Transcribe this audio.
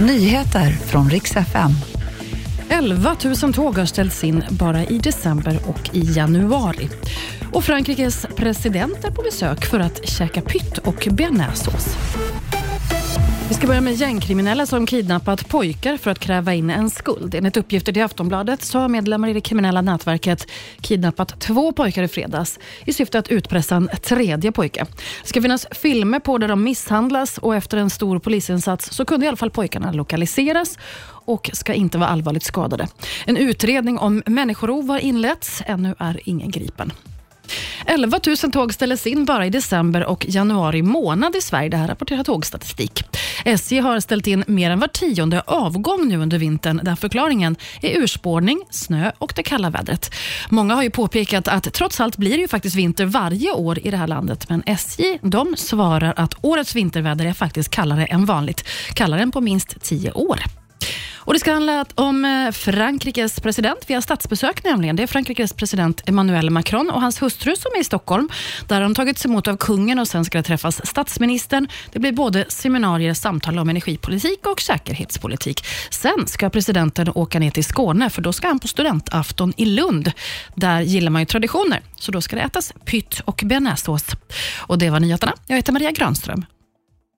Nyheter från riks FM. 11 000 tåg har ställts in bara i december och i januari. Och Frankrikes president är på besök för att käka pytt och bearnaisesås. Vi ska börja med gängkriminella som kidnappat pojkar för att kräva in en skuld. Enligt uppgifter till Aftonbladet så har medlemmar i det kriminella nätverket kidnappat två pojkar i fredags i syfte att utpressa en tredje pojke. Det ska finnas filmer på där de misshandlas och efter en stor polisinsats så kunde i alla fall pojkarna lokaliseras och ska inte vara allvarligt skadade. En utredning om människorov har inletts. Ännu är ingen gripen. 11 000 tåg ställdes in bara i december och januari månad i Sverige. Det här rapporterar Tågstatistik. SJ har ställt in mer än var tionde avgång nu under vintern där förklaringen är urspårning, snö och det kalla vädret. Många har ju påpekat att trots allt blir det ju faktiskt vinter varje år i det här landet, men SJ de svarar att årets vinterväder är faktiskt kallare än vanligt, kallare än på minst tio år. Och Det ska handla om eh, Frankrikes president. Vi har statsbesök nämligen. Det är Frankrikes president Emmanuel Macron och hans hustru som är i Stockholm. Där har de tagits emot av kungen och sen ska det träffas statsministern. Det blir både seminarier, samtal om energipolitik och säkerhetspolitik. Sen ska presidenten åka ner till Skåne för då ska han på studentafton i Lund. Där gillar man ju traditioner, så då ska det ätas pytt och bearnaisesås. Och det var nyheterna. Jag heter Maria Granström.